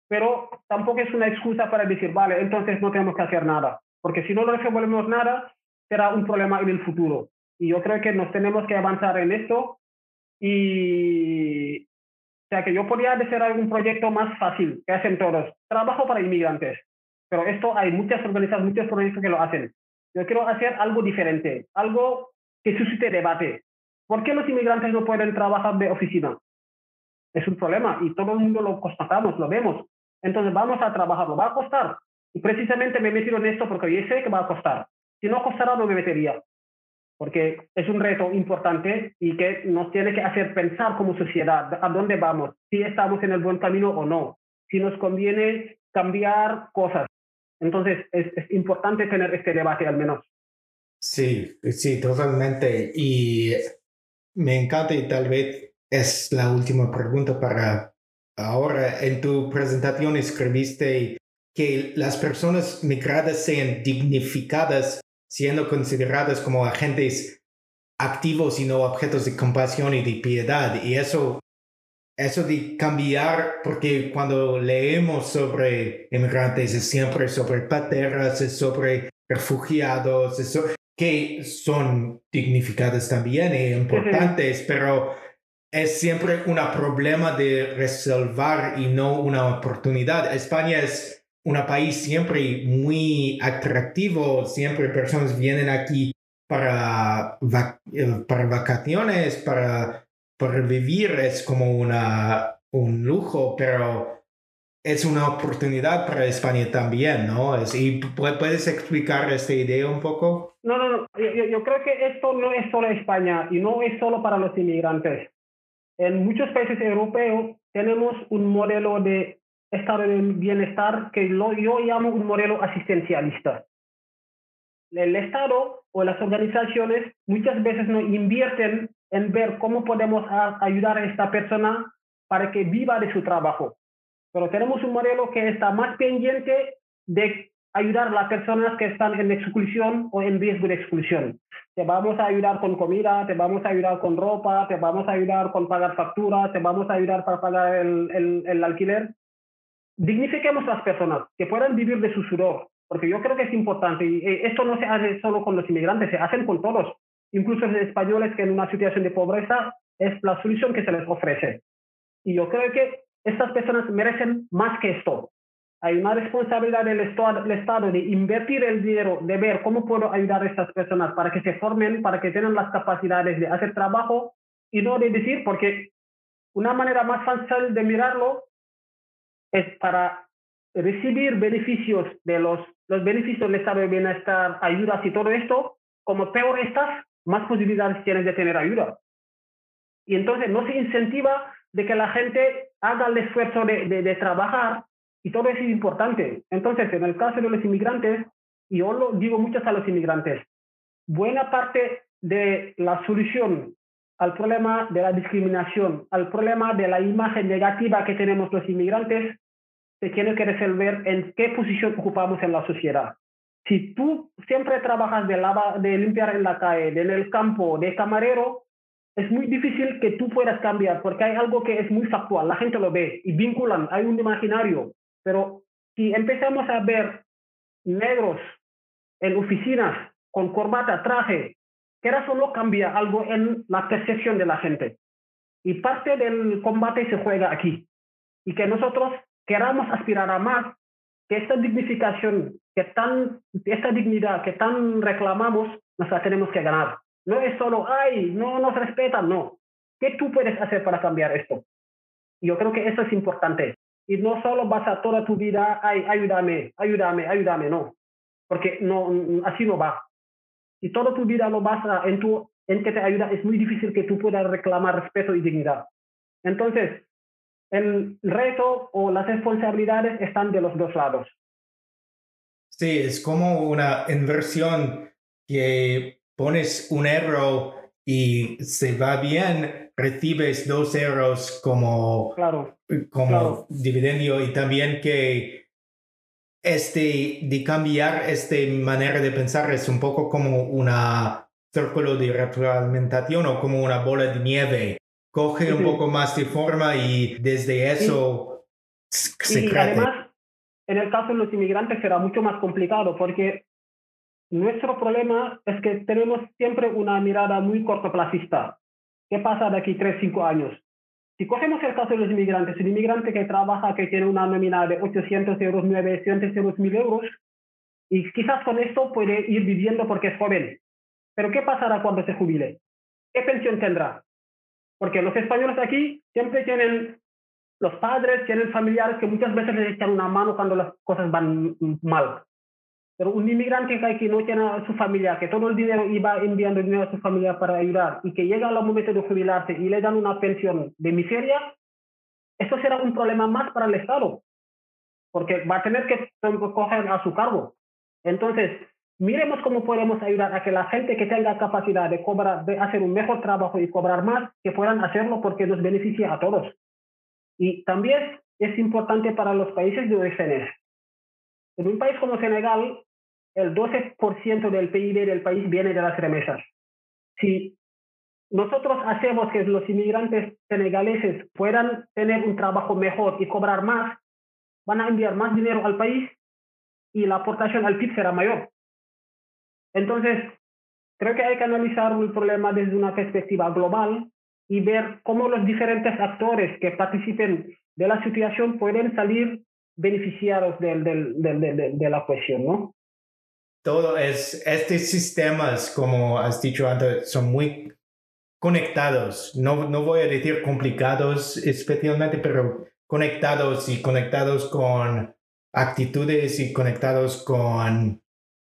pero tampoco es una excusa para decir, vale, entonces no tenemos que hacer nada, porque si no resolvemos nada, será un problema en el futuro. Y yo creo que nos tenemos que avanzar en esto y, o sea, que yo podría hacer algún proyecto más fácil que hacen todos. Trabajo para inmigrantes, pero esto hay muchas organizaciones, muchos proyectos que lo hacen. Yo quiero hacer algo diferente, algo que suscite debate. ¿Por qué los inmigrantes no pueden trabajar de oficina? Es un problema y todo el mundo lo constatamos, lo vemos. Entonces vamos a trabajarlo, va a costar. Y precisamente me he metido en esto porque yo sé que va a costar. Si no costara, no me metería. Porque es un reto importante y que nos tiene que hacer pensar como sociedad a dónde vamos, si estamos en el buen camino o no, si nos conviene cambiar cosas. Entonces es, es importante tener este debate al menos. Sí, sí, totalmente. Y me encanta y tal vez es la última pregunta para ahora. En tu presentación escribiste que las personas migradas sean dignificadas siendo consideradas como agentes activos y no objetos de compasión y de piedad. Y eso, eso de cambiar, porque cuando leemos sobre inmigrantes es siempre sobre pateras, es sobre refugiados, es que son dignificadas también e importantes, pero es siempre un problema de resolver y no una oportunidad. España es un país siempre muy atractivo, siempre personas vienen aquí para, eh, para vacaciones, para, para vivir, es como una, un lujo, pero es una oportunidad para España también, ¿no? ¿Y puedes explicar esta idea un poco? No, no, no. Yo, creo que esto no es solo España y no es solo para los inmigrantes. En muchos países europeos tenemos un modelo de estado de bienestar que lo, yo llamo un modelo asistencialista. El Estado o las organizaciones muchas veces no invierten en ver cómo podemos ayudar a esta persona para que viva de su trabajo pero tenemos un modelo que está más pendiente de ayudar a las personas que están en exclusión o en riesgo de exclusión. Te vamos a ayudar con comida, te vamos a ayudar con ropa, te vamos a ayudar con pagar facturas, te vamos a ayudar para pagar el, el, el alquiler. Dignifiquemos a las personas, que puedan vivir de su sudor, porque yo creo que es importante. Y eh, esto no se hace solo con los inmigrantes, se hacen con todos, incluso los españoles que en una situación de pobreza es la solución que se les ofrece. Y yo creo que estas personas merecen más que esto. Hay una responsabilidad del Estado, de invertir el dinero, de ver cómo puedo ayudar a estas personas para que se formen, para que tengan las capacidades de hacer trabajo y no de decir, porque una manera más fácil de mirarlo es para recibir beneficios de los, los beneficios del estado de bienestar, ayudas y todo esto, como peor estás, más posibilidades tienes de tener ayuda. Y entonces no se incentiva de que la gente haga el esfuerzo de, de, trabajar y todo eso es importante. Entonces, en el caso de los inmigrantes, yo lo digo mucho a los inmigrantes, buena parte de la solución al problema de la discriminación, al problema de la imagen negativa que tenemos los inmigrantes, se tiene que resolver en qué posición ocupamos en la sociedad. Si tú siempre trabajas de, lava, de limpiar en la calle, en el campo, de camarero, es muy difícil que tú puedas cambiar porque hay algo que es muy factual, la gente lo ve y vinculan, hay un imaginario, pero si empezamos a ver negros en oficinas con corbata, traje, que eso no cambia algo en la percepción de la gente. Y parte del combate se juega aquí. Y que nosotros queramos aspirar a más, que esta dignificación, que tan, esta dignidad que tan reclamamos, nos la tenemos que ganar. No es solo, ay, no nos respetan, no. ¿Qué tú puedes hacer para cambiar esto? Yo creo que eso es importante. Y no solo vas a toda tu vida, ay, ayúdame, ayúdame, ayúdame, no. Porque no, así no va. Si toda tu vida lo vas a, en, tu, en que te ayuda, es muy difícil que tú puedas reclamar respeto y dignidad. Entonces, el reto o las responsabilidades están de los dos lados. Sí, es como una inversión que pones un euro y se va bien, recibes dos euros como, como dividendo y también que este, de cambiar esta manera de pensar es un poco como una círculo de retroalimentación o como una bola de nieve. Coge un poco más de forma y desde eso se y Además, en el caso de los inmigrantes será mucho más complicado porque nuestro problema es que tenemos siempre una mirada muy cortoplacista. ¿Qué pasa de aquí tres, cinco años? Si cogemos el caso de los inmigrantes, un inmigrante que trabaja, que tiene una nómina de 800 euros, 900 euros, 1000 euros, y quizás con esto puede ir viviendo porque es joven. Pero ¿qué pasará cuando se jubile? ¿Qué pensión tendrá? Porque los españoles aquí siempre tienen los padres, tienen familiares que muchas veces les echan una mano cuando las cosas van mal. Pero un inmigrante que no tiene a su familia, que todo el dinero iba enviando dinero a su familia para ayudar y que llega al momento de jubilarse y le dan una pensión de miseria, eso será un problema más para el Estado, porque va a tener que coger a su cargo. Entonces, miremos cómo podemos ayudar a que la gente que tenga capacidad de cobrar, de hacer un mejor trabajo y cobrar más, que puedan hacerlo porque nos beneficia a todos. Y también es importante para los países de orígenes. En un país como Senegal, el 12% del PIB del país viene de las remesas. Si nosotros hacemos que los inmigrantes senegaleses puedan tener un trabajo mejor y cobrar más, van a enviar más dinero al país y la aportación al PIB será mayor. Entonces, creo que hay que analizar el problema desde una perspectiva global y ver cómo los diferentes actores que participen de la situación pueden salir beneficiados de, la cuestión, ¿no? Todo es, estos sistemas, como has dicho antes, son muy conectados. No, no voy a decir complicados especialmente, pero conectados y conectados con actitudes y conectados con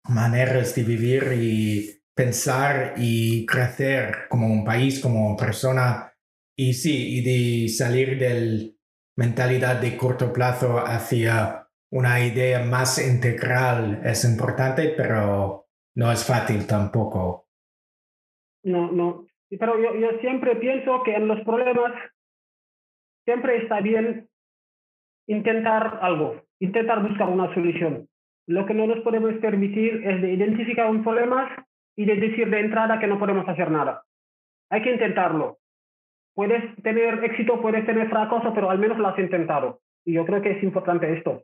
maneras de vivir y pensar y crecer como un país, como persona. Y sí, y de salir de mentalidad de corto plazo hacia una idea más integral es importante, pero no es fácil tampoco. No, no. Pero yo, yo siempre pienso que en los problemas siempre está bien intentar algo, intentar buscar una solución. Lo que no nos podemos permitir es de identificar un problema y de decir de entrada que no podemos hacer nada. Hay que intentarlo. Puedes tener éxito, puedes tener fracaso, pero al menos lo has intentado. Y yo creo que es importante esto.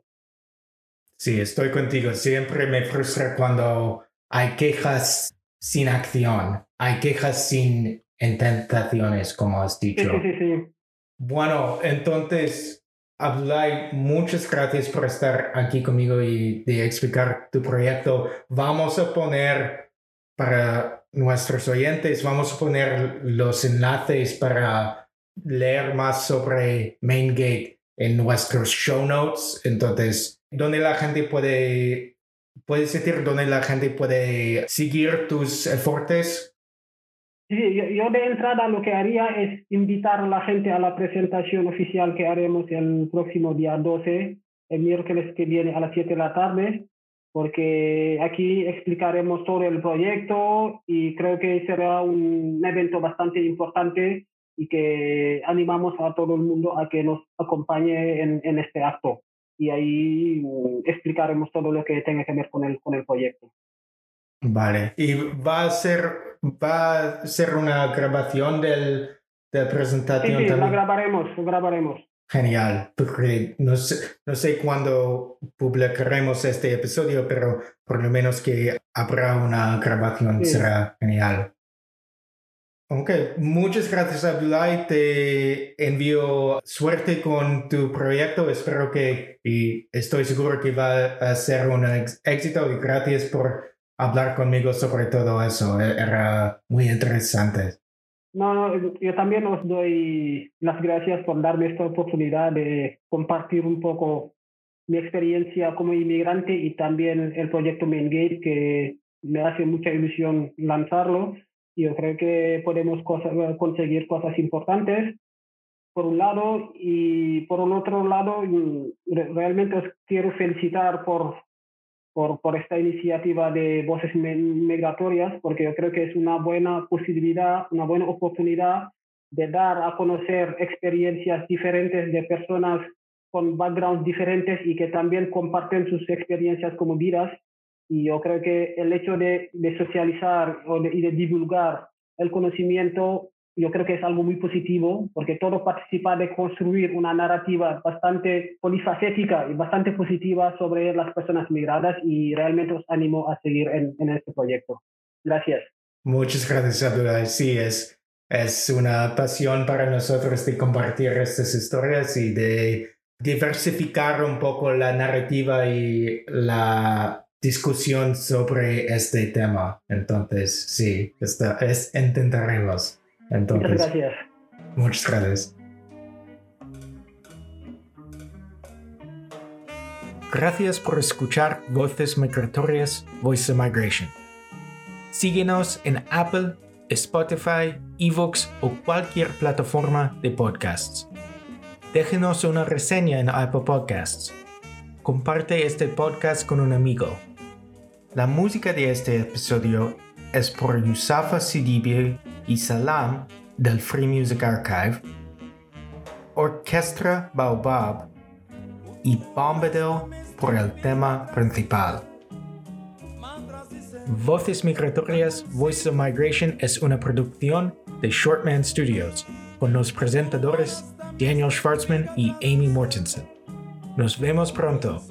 Sí, estoy contigo. Siempre me frustra cuando hay quejas sin acción, hay quejas sin intentaciones, como has dicho. Sí, sí, sí. Bueno, entonces, Abdullah, muchas gracias por estar aquí conmigo y de explicar tu proyecto. Vamos a poner para nuestros oyentes, vamos a poner los enlaces para leer más sobre MainGate en nuestros show notes. Entonces, donde la gente puede, puedes decir, donde la gente puede seguir tus esfuerzos. Sí, yo, de entrada lo que haría es invitar a la gente a la presentación oficial que haremos el próximo día 12, el miércoles que viene a las 7 de la tarde, porque aquí explicaremos todo el proyecto y creo que será un evento bastante importante y que animamos a todo el mundo a que nos acompañe en este acto y ahí mm, explicaremos todo lo que tenga que ver con el, con el proyecto. Vale, y va a ser, va a ser una grabación del, de presentación sí, sí, la grabaremos, grabaremos. Genial, porque no sé, no sé cuándo publicaremos este episodio, pero por lo menos que habrá una grabación será genial. Ok, muchas gracias Abdullah. Te envío suerte con tu proyecto. Espero que, y estoy seguro que va a ser un éxito y gracias por hablar conmigo sobre todo eso. E-, era muy interesante. No, no, yo también os doy las gracias por darme esta oportunidad de compartir un poco mi experiencia como inmigrante y también el proyecto MainGate, que me hace mucha ilusión lanzarlo. Yo creo que podemos conseguir cosas importantes, por un lado, y por un otro lado, realmente os quiero felicitar por por, por esta iniciativa de voces migratorias, porque yo creo que es una buena posibilidad, una buena oportunidad de dar a conocer experiencias diferentes de personas con backgrounds diferentes y que también comparten sus experiencias como vidas. Y yo creo que el hecho de, de socializar o y de divulgar el conocimiento yo creo que es algo muy positivo porque todo participa de construir una narrativa bastante polifacética y bastante positiva sobre las personas migradas y realmente os animo a seguir en, en este proyecto. Gracias. Muchas gracias, Abdullah. Sí, es, es una pasión para nosotros de compartir estas historias y de diversificar un poco la narrativa y la discusión sobre este tema. Entonces, sí, esta es, intentaremos. Entonces, muchas gracias. Muchas gracias. Gracias por escuchar Voces Migratorias, Voice of Migration. Síguenos en Apple, Spotify, Evox o cualquier plataforma de podcasts. Déjenos una reseña en Apple Podcasts. Comparte este podcast con un amigo. La música de este episodio es por Yusafa Sidibe y Salam del Free Music Archive, Orquestra Baobab y Bombadil por el tema principal. Voces Migratorias Voices of Migration es una producción de Shortman Studios con los presentadores Daniel Schwartzman y Amy Mortensen. Nos vemos pronto.